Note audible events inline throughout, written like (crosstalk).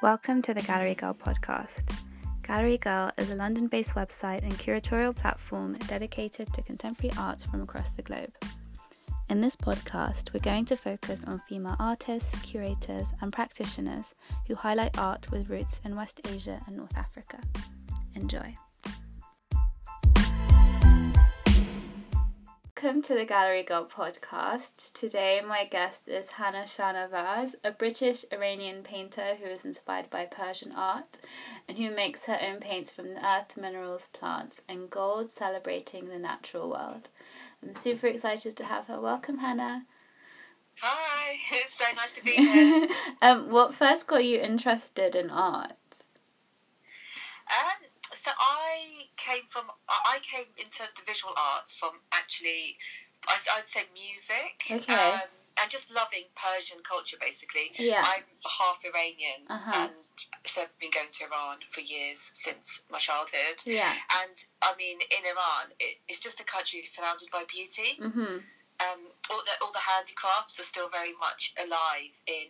Welcome to the Gallery Girl podcast. Gallery Girl is a London based website and curatorial platform dedicated to contemporary art from across the globe. In this podcast, we're going to focus on female artists, curators, and practitioners who highlight art with roots in West Asia and North Africa. Enjoy. Welcome to the Gallery Girl podcast. Today, my guest is Hana Shahnavaz, a British Iranian painter who is inspired by Persian art and who makes her own paints from the earth, minerals, plants, and gold, celebrating the natural world. I'm super excited to have her. Welcome, Hana. Hi, (laughs) it's so nice to be (laughs) here. um, what first got you interested in art? Um, so I came from I came into the visual arts from actually I'd say music. Okay. Um, and just loving Persian culture, basically. Yeah. I'm half Iranian, Uh-huh. and so I've been going to Iran for years since my childhood. Yeah. And I mean, in Iran, it, it's just a country surrounded by beauty. Mhm. um, all the all the handicrafts are still very much alive in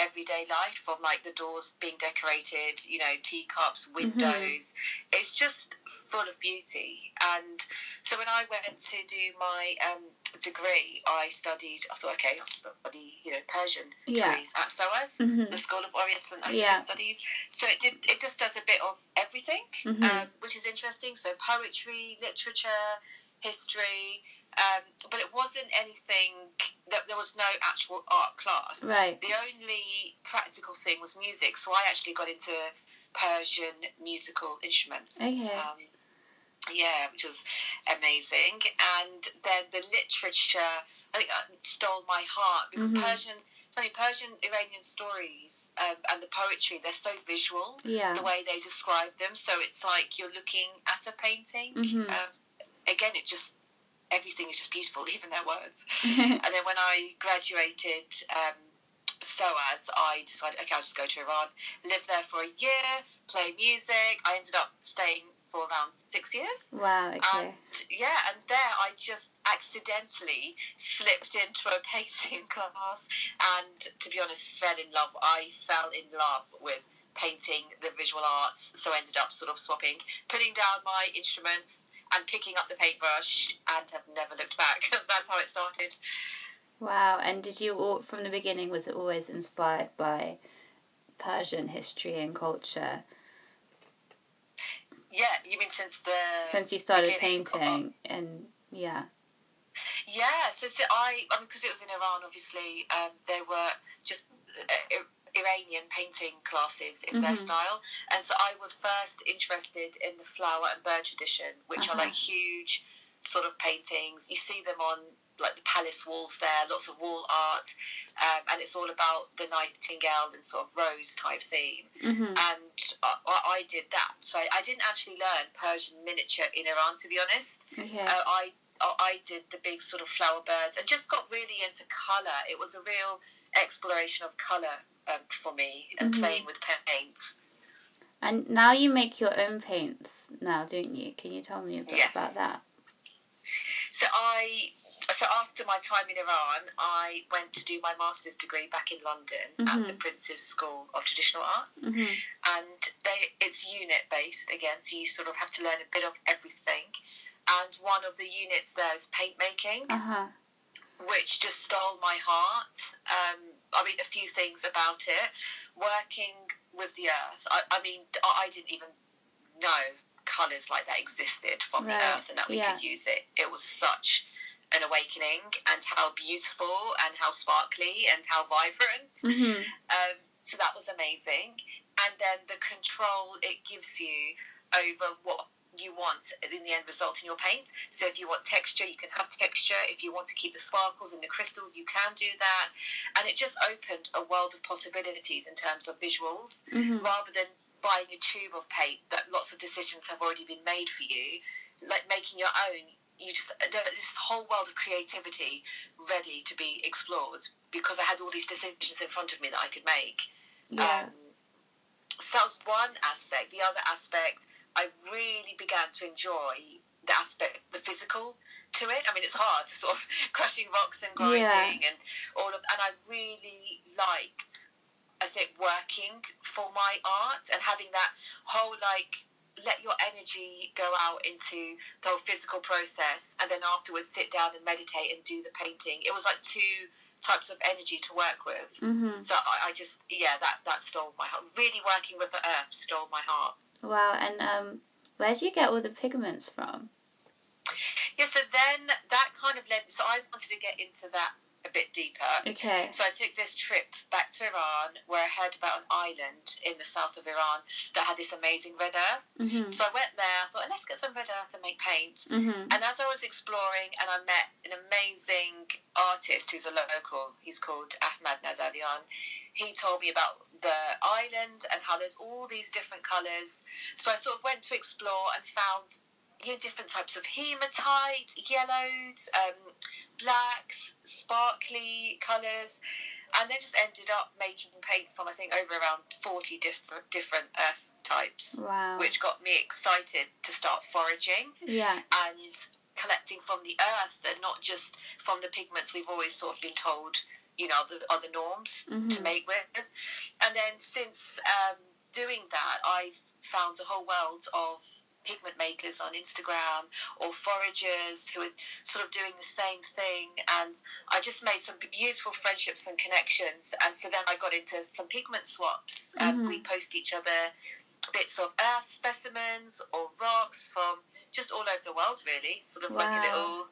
everyday life from like the doors being decorated you know teacups windows it's just full of beauty and so when i went to do my um, degree i studied i thought okay i'll study you know persian Yeah. degrees at soas Mhm. the school of oriental and african Yeah. studies so it did it just does a bit of everything Mhm. um, which is interesting so poetry literature history um, but it wasn't anything that there was no actual art class. Right. The only practical thing was music, so I actually got into Persian musical instruments. Okay. Um, yeah, which was amazing. And then the literature, I think, stole my heart because Mhm. Persian, sorry, Persian Iranian stories um, and the poetry, they're so visual. Yeah. The way they describe them, so it's like you're looking at a painting. Mm-hmm. Um, again, it just everything is just beautiful, (laughs) even their words. (laughs) and then when I graduated um, SOAS, I decided, okay, I'll just go to Iran, live there for a year, play music. I ended up staying for around six years. wow. Okay. And yeah, and there I just accidentally slipped into a (laughs) painting class, and to be honest, fell in love. I fell in love with painting the visual arts, so I ended up sort of swapping, putting down my instruments and picking up the paintbrush, and have never looked back. (laughs) That's how it started. Wow. And did you all from the beginning was it always inspired by Persian history and culture Yeah, you mean since the since you started painting and yeah. Yeah, so, so I, I mean, because it was in Iran, obviously, um, there were just uh, Iranian painting classes in their Mhm. style, and so I was first interested in the flower and bird tradition, which Uh-huh. are like huge sort of paintings. You see them on like the palace walls there, lots of wall art, um, and it's all about the nightingale and sort of rose type theme Mhm. and I, I did that. So I didn't actually learn Persian miniature in Iran, to be honest. Okay. Uh, I I did the big sort of flower birds and just got really into colour. It was a real exploration of colour um, for me and Mhm. playing with paints. And now you make your own paints now, don't you? Can you tell me a bit Yes. about that? So I. So after my time in Iran, I went to do my master's degree back in London Mhm. at the Prince's School of Traditional Arts. hmm and they it's unit based again so you sort of have to learn a bit of everything and one of the units there is paint making Uh huh. which just stole my heart um, i mean a few things about it working with the earth i, I mean I, I didn't even know colors like that existed from Right, the earth and that we yeah. could use it it was such an awakening and how beautiful and how sparkly and how vibrant hmm um, so that was amazing. And then the control it gives you over what you want in the end result in your paint. So if you want texture, you can have texture. If you want to keep the sparkles and the crystals, you can do that. And it just opened a world of possibilities in terms of visuals hmm rather than buying a tube of paint that lots of decisions have already been made for you, like making your own. You just this whole world of creativity ready to be explored because I had all these decisions in front of me that I could make. Yeah. Um, so that was one aspect. The other aspect, I really began to enjoy the aspect, of the physical to it. I mean, it's hard to sort of (laughs) crushing rocks and grinding Yeah. and all of, and I really liked I think working for my art and having that whole like let your energy go out into the whole physical process and then afterwards sit down and meditate and do the painting. It was like two types of energy to work with. Mm-hmm. So I, I just yeah that that stole my heart. Really working with the earth stole my heart. Wow, and um, where do you get all the pigments from? Yeah, so then that kind of led. me, So I wanted to get into that a bit deeper. Okay. So I took this trip back to Iran where I heard about an island in the south of Iran that had this amazing red earth. Mm-hmm. So I went there, I thought, let's get some red earth and make paint. Mm-hmm. And as I was exploring, and I met an amazing artist who's a local, he's called Ahmad Nazarian. He told me about the island and how there's all these different colours. So I sort of went to explore and found you know, different types of hematite, yellows, um, blacks, sparkly colours, and then just ended up making paint from I think over around forty different different earth types, Wow. which got me excited to start foraging Yeah. and collecting from the earth and not just from the pigments we've always sort of been told, you know, the other norms to Mhm. make with. And then since um, doing that, I've found a whole world of pigment makers on Instagram or foragers who are sort of doing the same thing. And I just made some beautiful friendships and connections. And so then I got into some pigment swaps. And Mhm. we post each other bits of earth specimens or rocks from just all over the world, really. Sort of like a little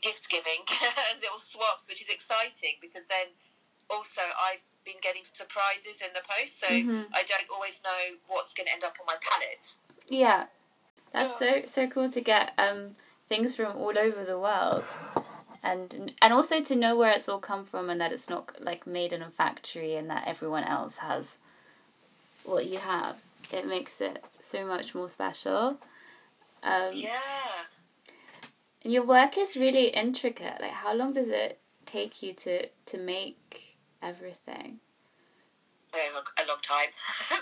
gift giving, (laughs) little swaps, which is exciting because then also I've been getting surprises in the post, so Mhm. I don't always know what's going to end up on my palette. Yeah. That's so so cool to get um things from all over the world. And and also to know where it's all come from and that it's not like made in a factory and that everyone else has what you have. It makes it so much more special. Um, Yeah. And your work is really intricate. Like how long does it take you to to make everything? a long, a long time,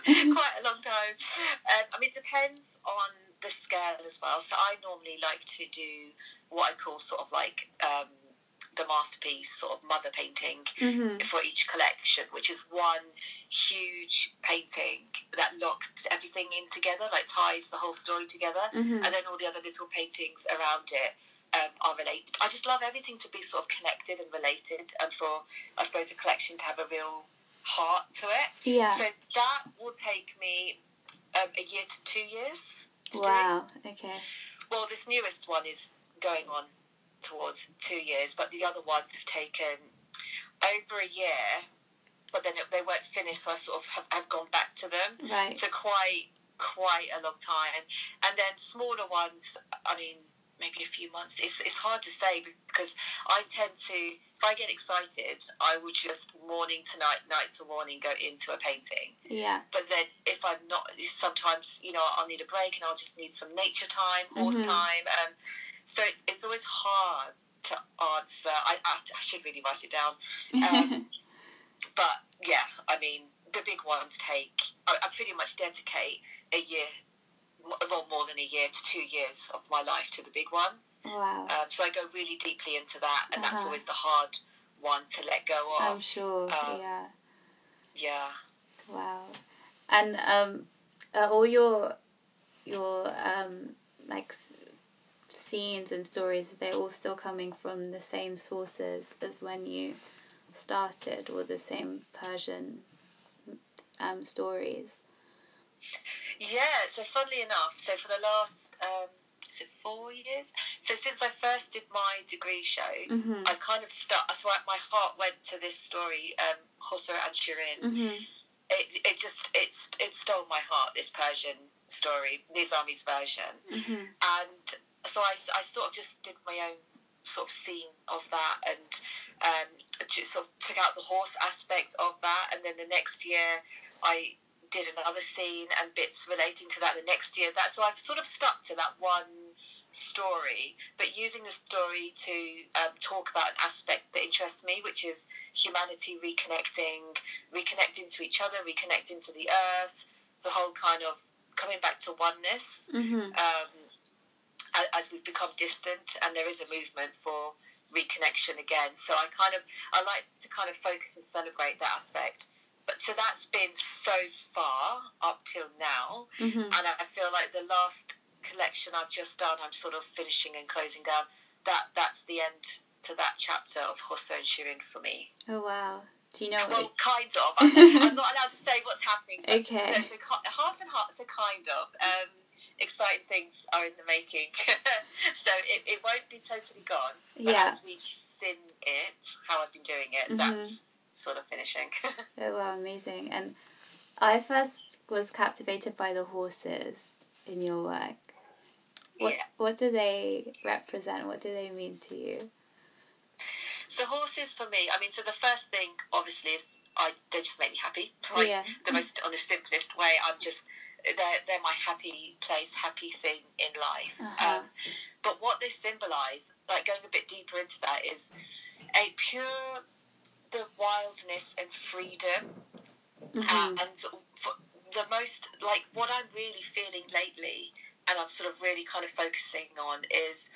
(laughs) (laughs) quite a long time. Um, I mean, it depends on the scale as well. So I normally like to do what I call sort of like um, the masterpiece, sort of mother painting Mm-hmm. for each collection, which is one huge painting that locks everything in together, like ties the whole story together, Mm-hmm. and then all the other little paintings around it. Um, are related. I just love everything to be sort of connected and related, and for I suppose a collection to have a real heart to it. Yeah. So that will take me um, a year to two years to do. Wow. Okay. Well, this newest one is going on towards two years, but the other ones have taken over a year, but then they weren't finished, so I sort of have, have gone back to them. Right. So quite quite a long time, and then smaller ones. I mean, maybe a few months. It's it's hard to say because I tend to, if I get excited, I would just morning to night, night to morning go into a painting. Yeah. But then if I'm not, sometimes you know I'll need a break and I'll just need some nature time, horse Mhm. time. Um, so it's it's always hard to answer. I I, I should really write it down. Um, (laughs) but yeah, I mean the big ones take. I, I pretty much dedicate a year, well more than a year to two years of my life to the big one. wow. Um, so I go really deeply into that, and that's Uh-huh. always the hard one to let go of. I'm sure. um, yeah. Yeah. Wow. And um, are all your your um like s- scenes and stories they're all still coming from the same sources as when you started, or the same Persian um stories? Yeah, so funnily enough, so for the last, um, is it four years? So since I first did my degree show, Mhm. I've kind of stuck, so I- my heart went to this story, um, and Shirin. Mhm. It, it just, it's, it stole my heart, this Persian story, Nizami's version. Mhm. And so I, I sort of just did my own sort of scene of that and um, sort of took out the horse aspect of that. And then the next year, I did another scene and bits relating to that the next year. That so I've sort of stuck to that one story, but using the story to um, talk about an aspect that interests me, which is humanity reconnecting, reconnecting to each other, reconnecting to the earth, the whole kind of coming back to oneness Mhm. um, as we've become distant, and there is a movement for reconnection again. So I kind of I like to kind of focus and celebrate that aspect but so that's been so far up till now, Mm-hmm. and I feel like the last collection I've just done, I'm sort of finishing and closing down. That that's the end to that chapter of Khosrow and Shirin for me. Oh wow. Do you know? Well, kind of. (laughs) I'm, I'm not allowed to say what's happening. So, Okay. half and half. So kind of. Um, exciting things are in the making. (laughs) so it, it won't be totally gone. But Yeah. as we've seen it, how I've been doing it, Mhm. that's sort of finishing. (laughs) Oh wow, amazing! And I first was captivated by the horses in your work. What yeah. what do they represent? What do they mean to you? So horses for me, I mean, so the first thing obviously is I they just make me happy. Like Yeah. the most on the simplest way. I'm just they're they're my happy place, happy thing in life. Uh-huh. Um, but what they symbolise, like going a bit deeper into that, is a pure the wildness and freedom Mhm. and the most like what I'm really feeling lately, and I'm sort of really kind of focusing on is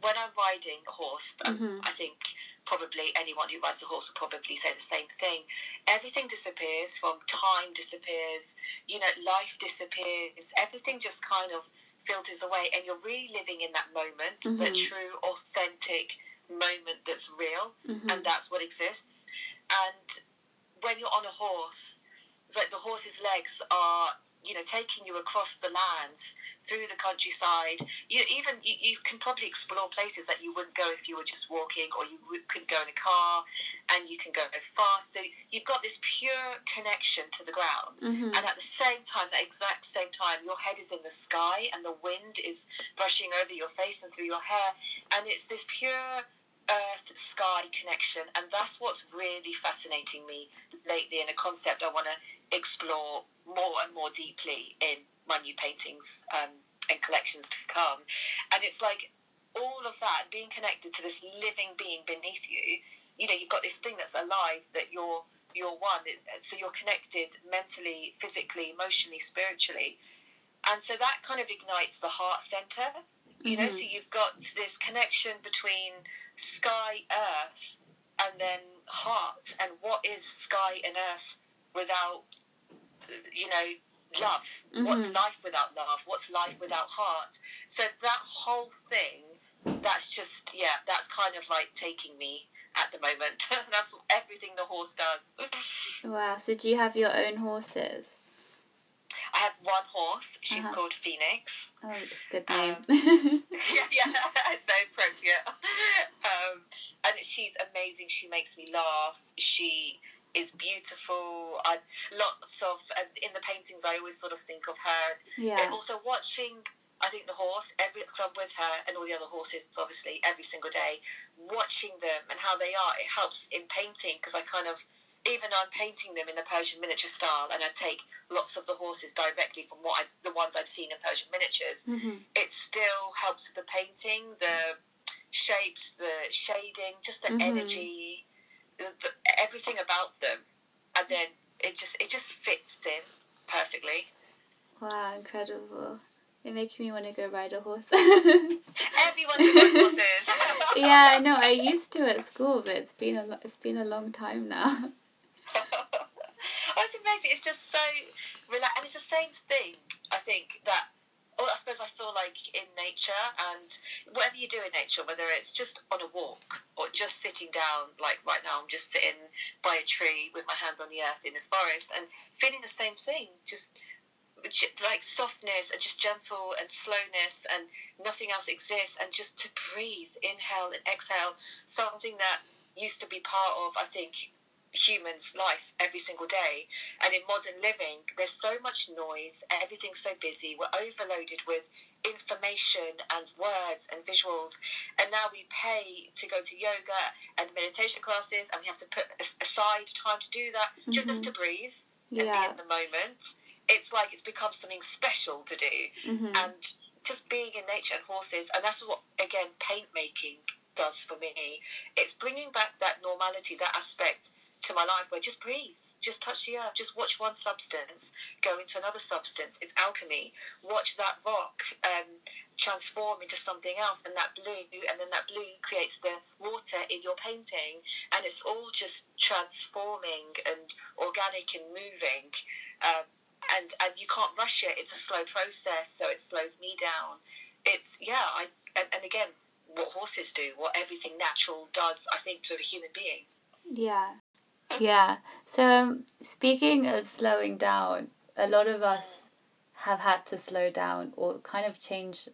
when I'm riding a horse. and Mhm. I think probably anyone who rides a horse will probably say the same thing. Everything disappears. From time disappears. You know, life disappears. Everything just kind of filters away, and you're really living in that moment, the Mhm. true, authentic moment that's real Mhm. and that's what exists. And when you're on a horse, it's like the horse's legs are, you know, taking you across the lands through the countryside. You even you, you can probably explore places that you wouldn't go if you were just walking, or you would, could go in a car, and you can go fast. So you've got this pure connection to the ground, Mhm. and at the same time, the exact same time, your head is in the sky, and the wind is brushing over your face and through your hair, and it's this pure earth sky connection. And that's what's really fascinating me lately and a concept i want to explore more and more deeply in my new paintings um, and collections to come. And it's like all of that being connected to this living being beneath you you know you've got this thing that's alive that you're you're one. So you're connected mentally physically emotionally spiritually. And so that kind of ignites the heart center you know Mhm. so you've got this connection between sky earth and then heart and what is sky and earth without you know love what's Mhm. life without love what's life without heart so that whole thing that's just yeah that's kind of like taking me at the moment (laughs) that's everything the horse does (laughs) Wow. So do you have your own horses? I have one horse she's Uh-huh. called phoenix Oh, it's a good name. Um, (laughs) (laughs) yeah, yeah, (laughs) it's very appropriate. Um, and she's amazing. She makes me laugh. She is beautiful. I lots of uh, in the paintings. I always sort of think of her. And yeah. also watching. I think the horse every because I'm with her and all the other horses obviously every single day. Watching them and how they are, it helps in painting because I kind of even though I'm painting them in the Persian miniature style, and I take lots of the horses directly from what I, the ones I've seen in Persian miniatures Mhm. it still helps with the painting, the shapes, the shading, just the Mhm. energy, the, the, everything about them, and then it just it just fits in perfectly. Wow, incredible. You're making me want to go ride a horse. (laughs) Everyone should ride horses. (laughs) yeah, I know. I used to at school, but it's been a lo- it's been a long time now. It's just so relaxed, and it's the same thing. I think that. Well, I suppose I feel like in nature, and whatever you do in nature, whether it's just on a walk or just sitting down, like right now, I'm just sitting by a tree with my hands on the earth in this forest, and feeling the same thing, just like softness and just gentle and slowness, and nothing else exists, and just to breathe, inhale and exhale, something that used to be part of, I think, humans' life every single day. And in modern living, there's so much noise, everything's so busy, we're overloaded with information and words and visuals. And now we pay to go to yoga and meditation classes, and we have to put aside time to do that Mhm. just to breathe and be Yeah. in the moment. It's like it's become something special to do hmm and just being in nature and horses and that's what again paint making does for me it's bringing back that normality that aspect to my life where just breathe just touch the earth. Just watch one substance go into another substance. It's alchemy. Watch that rock um, transform into something else, and that blue, and then that blue creates the water in your painting, and it's all just transforming and organic and moving. Um, and and you can't rush it. It's a slow process, so it slows me down. It's yeah. I and, and again, what horses do, what everything natural does, I think, to a human being. Yeah, yeah. So um, speaking of slowing down, a lot of us have had to slow down or kind of change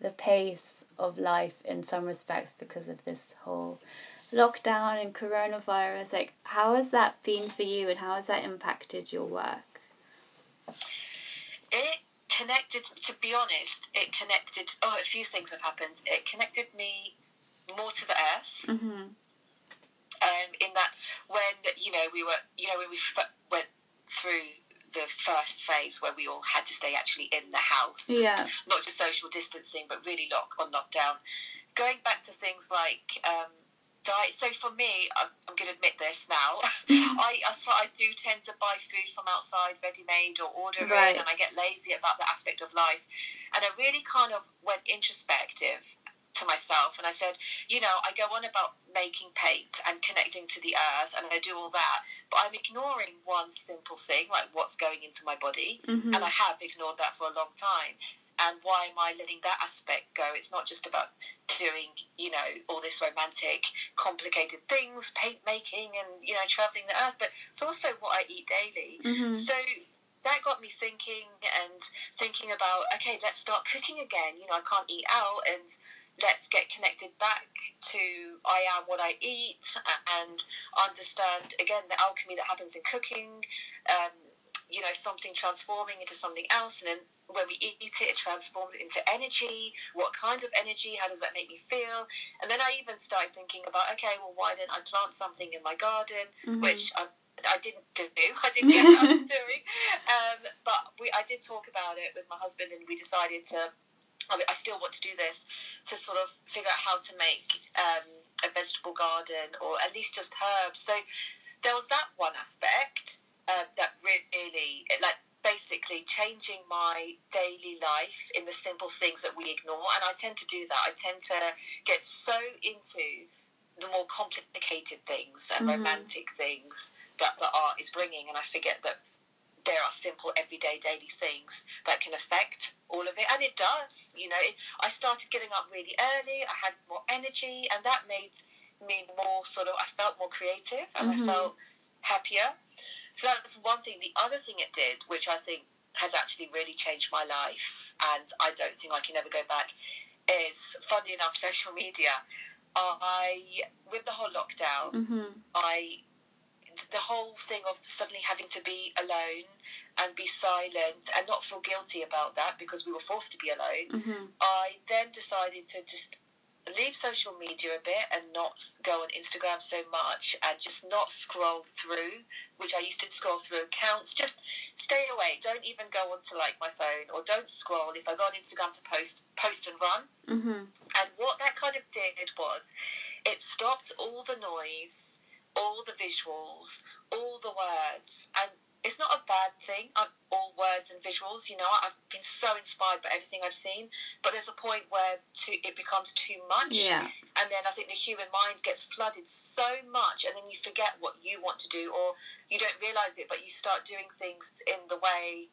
the pace of life in some respects because of this whole lockdown and coronavirus. Like, how has that been for you, and how has that impacted your work? It connected, to be honest, it connected. Oh, a few things have happened. It connected me more to the earth. Mm-hmm. Um, in that, when you know we were, you know, when we f- went through the first phase where we all had to stay actually in the house, yeah, not just social distancing, but really lock on lockdown. Going back to things like um, diet. So for me, I'm, I'm going to admit this now. (laughs) I, I, I do tend to buy food from outside, ready made, or order Right. in, and I get lazy about the aspect of life. And I really kind of went introspective to myself, and I said, you know, I go on about making paint and connecting to the earth, and I do all that, but I'm ignoring one simple thing, like what's going into my body, Mhm. and I have ignored that for a long time. And why am I letting that aspect go? It's not just about doing, you know, all this romantic, complicated things, paint making, and you know, traveling the earth, but it's also what I eat daily. Mhm. So that got me thinking and thinking about okay, let's start cooking again. You know, I can't eat out, and let's get connected back to I am what I eat and understand again the alchemy that happens in cooking. Um, you know, something transforming into something else, and then when we eat it, it transforms into energy. What kind of energy? How does that make me feel? And then I even started thinking about, okay, well, why don't I plant something in my garden, Mhm. which I, I didn't do. I didn't get around to doing. Um, but we, I did talk about it with my husband, and we decided to. I I still want to do this to sort of figure out how to make um, a vegetable garden or at least just herbs. So there was that one aspect um, that really, like, basically changing my daily life in the simple things that we ignore. And I tend to do that. I tend to get so into the more complicated things and Mhm. romantic things that the art is bringing, and I forget that there are simple everyday daily things that can affect all of it and it does you know i started getting up really early i had more energy and that made me more sort of i felt more creative and Mhm. i felt happier so that's one thing the other thing it did which i think has actually really changed my life and i don't think i can ever go back is funny enough social media i with the whole lockdown Mhm. I the whole thing of suddenly having to be alone and be silent and not feel guilty about that because we were forced to be alone. Mhm. I then decided to just leave social media a bit and not go on Instagram so much and just not scroll through, which I used to scroll through accounts. Just stay away. Don't even go onto like my phone or don't scroll. If I go on Instagram to post, post and run. Mhm. And what that kind of did was it stopped all the noise, all the visuals, all the words. And it's not a bad thing, I'm, all words and visuals. You know, I've been so inspired by everything I've seen. But there's a point where too, it becomes too much. Yeah. And then I think the human mind gets flooded so much, and then you forget what you want to do, or you don't realize it, but you start doing things in the way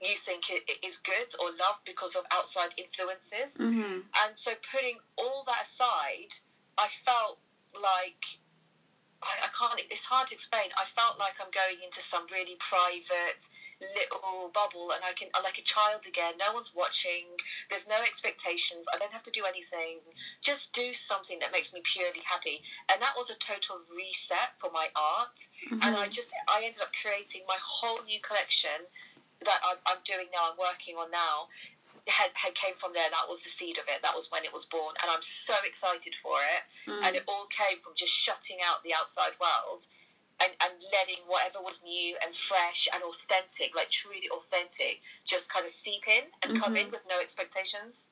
you think it is good or love because of outside influences. Mhm. And so, putting all that aside, I felt like I, I can't. It's hard to explain. I felt like I'm going into some really private little bubble, and I can I'm like a child again. No one's watching. There's no expectations. I don't have to do anything. Just do something that makes me purely happy. And that was a total reset for my art. And I Mhm. just I ended up creating my whole new collection that I'm, I'm doing now. I'm working on now had, had came from there. That was the seed of it. That was when it was born, and I'm so excited for it. Mm. And it all came from just shutting out the outside world and, and letting whatever was new and fresh and authentic, like truly authentic, just kind of seep in and come in with no expectations.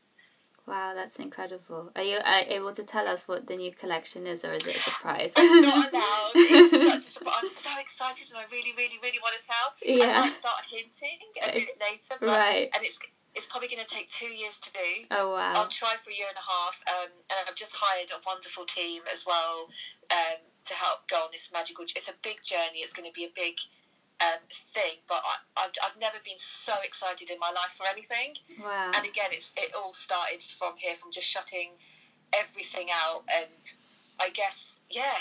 Wow, that's incredible. Are you uh, able to tell us what the new collection is, or is it a surprise? I'm (laughs) not allowed. (laughs) It's such a. I'm so excited and I really, really, really want to tell. Yeah. I might start hinting a bit later, but Right. and it's it's probably going to take two years to do. Oh wow. I'll try for a year and a half, um, and I've just hired a wonderful team as well um, to help go on this magical. It's a big journey. It's going to be a big um, thing, but I, I've, I've never been so excited in my life for anything. Wow. And again, it's it all started from here, from just shutting everything out, and I guess yeah,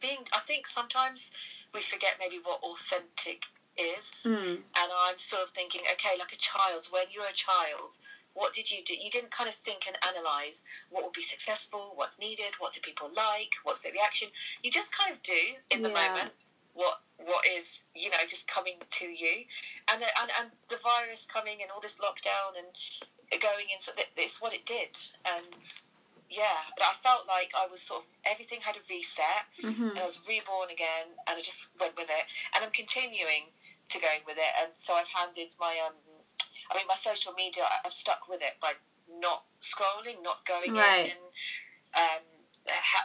being. I think sometimes we forget maybe what authentic is, Mm. and I'm sort of thinking, okay, like a child. When you're a child, what did you do? You didn't kind of think and analyze what would be successful, what's needed, what do people like, what's the reaction. You just kind of do in the Yeah. moment what what is you know just coming to you, and the- and and the virus coming and all this lockdown and going in. So it- it's what it did, and yeah, I felt like I was sort of everything had a reset hmm and I was reborn again, and I just went with it. And I'm continuing to going with it, and so I've handed my um, I mean, my social media. I've stuck with it by not scrolling, not going Right. in, and um,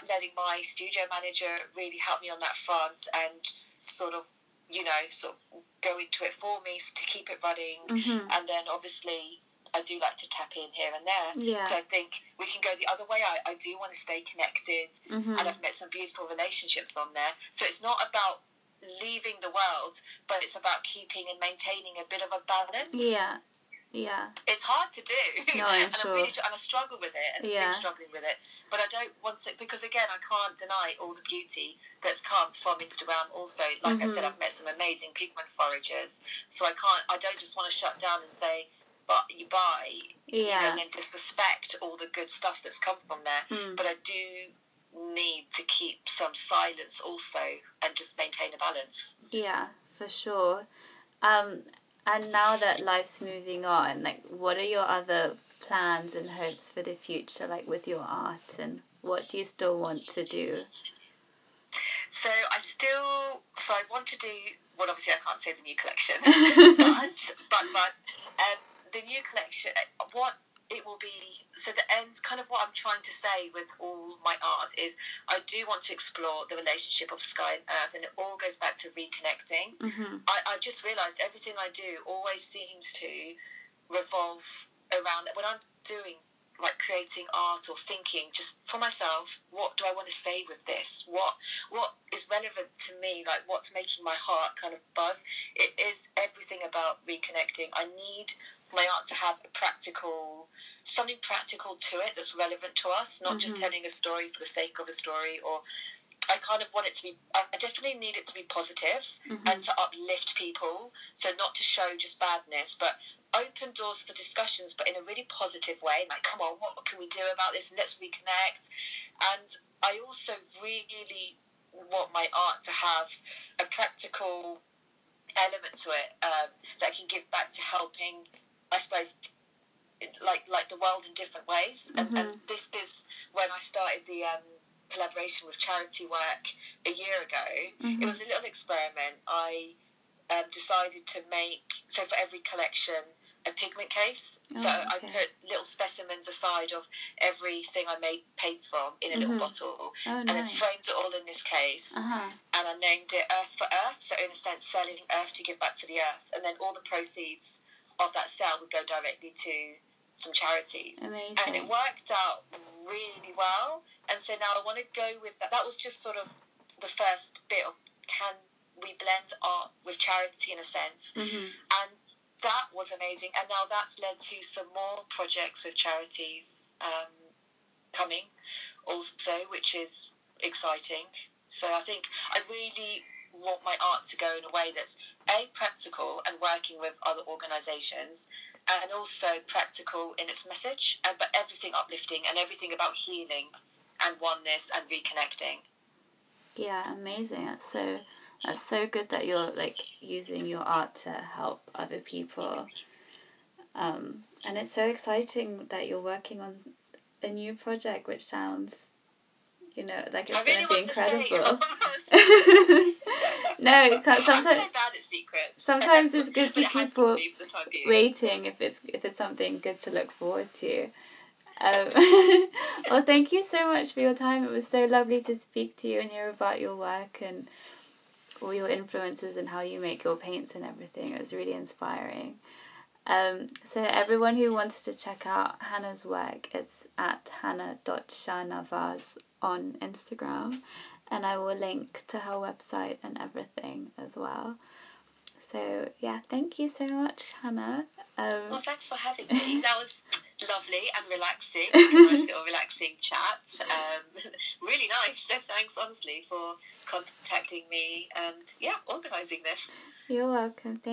letting my studio manager really help me on that front, and sort of, you know, sort of go into it for me to keep it running. hmm And then obviously, I do like to tap in here and there. Yeah. So I think we can go the other way. I, I do want to stay connected hmm and I've met some beautiful relationships on there. So it's not about leaving the world, but it's about keeping and maintaining a bit of a balance. Yeah. Yeah. It's hard to do. No, (laughs) I'm and sure. I'm really and I struggle with it and Yeah. been struggling with it. But I don't want to because again I can't deny all the beauty that's come from Instagram also. Like I said, Mhm. I've met some amazing pigment foragers. So I can't I don't just want to shut down and say but you buy you know, Yeah. and then disrespect all the good stuff that's come from there Mm. but I do need to keep some silence also and just maintain a balance. Yeah, for sure. Um, and now that life's moving on, like, what are your other plans and hopes for the future, like with your art, and what do you still want to do? So I still, so I want to do. Well, obviously I can't say the new collection, but (laughs) but but um, the new collection, what it will be. So the ends, kind of what I'm trying to say with all my art is, I do want to explore the relationship of sky and earth, and it all goes back to reconnecting. Mm-hmm. I, I just realised everything I do always seems to revolve around when I'm doing like creating art or thinking just for myself what do I want to say with this? What what is relevant to me? Like what's making my heart kind of buzz? It is everything about reconnecting. I need my art to have a practical something practical to it that's relevant to us not just Mhm. telling a story for the sake of a story or I kind of want it to be I definitely need it to be positive Mm-hmm. and to uplift people. So not to show just badness, but open doors for discussions, but in a really positive way. Like, come on, what can we do about this? Let's reconnect. And I also really want my art to have a practical element to it um, that can give back to helping, I suppose, like like the world in different ways. And, and this is when I started the um, collaboration with charity work a year ago. Mm-hmm. It was a little experiment. I um, decided to make so for every collection a pigment case. so Oh, I put little specimens aside of everything I made paint from in a Mhm. little bottle, Oh, and then nice. framed it all in this case. Uh huh. And I named it Earth for Earth. So in a sense, selling Earth to give back for the Earth, and then all the proceeds of that sale would go directly to some charities and it worked out really well. And so now I want to go with that. That was just sort of the first bit of can we blend art with charity in a sense, Mm-hmm. and that was amazing. And now that's led to some more projects with charities um, coming also, which is exciting. So I think I really want my art to go in a way that's a practical and working with other organisations and also practical in its message and but everything uplifting and everything about healing and oneness and reconnecting Yeah, amazing. That's so that's so good that you're like using your art to help other people. Um, and it's so exciting that you're working on a new project, which sounds, you know, like it's really going to be to incredible. (laughs) no, it I'm so sometimes bad at secrets. sometimes it's (laughs) good to has people be for the time being. waiting if it's if it's something good to look forward to. Um, (laughs) well, thank you so much for your time. It was so lovely to speak to you and hear about your work and all your influences and how you make your paints and everything. It was really inspiring. Um, so everyone who wants to check out Hana's work, it's at hana.shahnavaz on Instagram, and I will link to her website and everything as well. So yeah, thank you so much, Hana. Um, well, thanks for having me. (laughs) That was lovely and relaxing. nice little relaxing chat. Um, (laughs) really nice. So thanks, honestly, for contacting me and yeah, organising this. You're welcome. Thank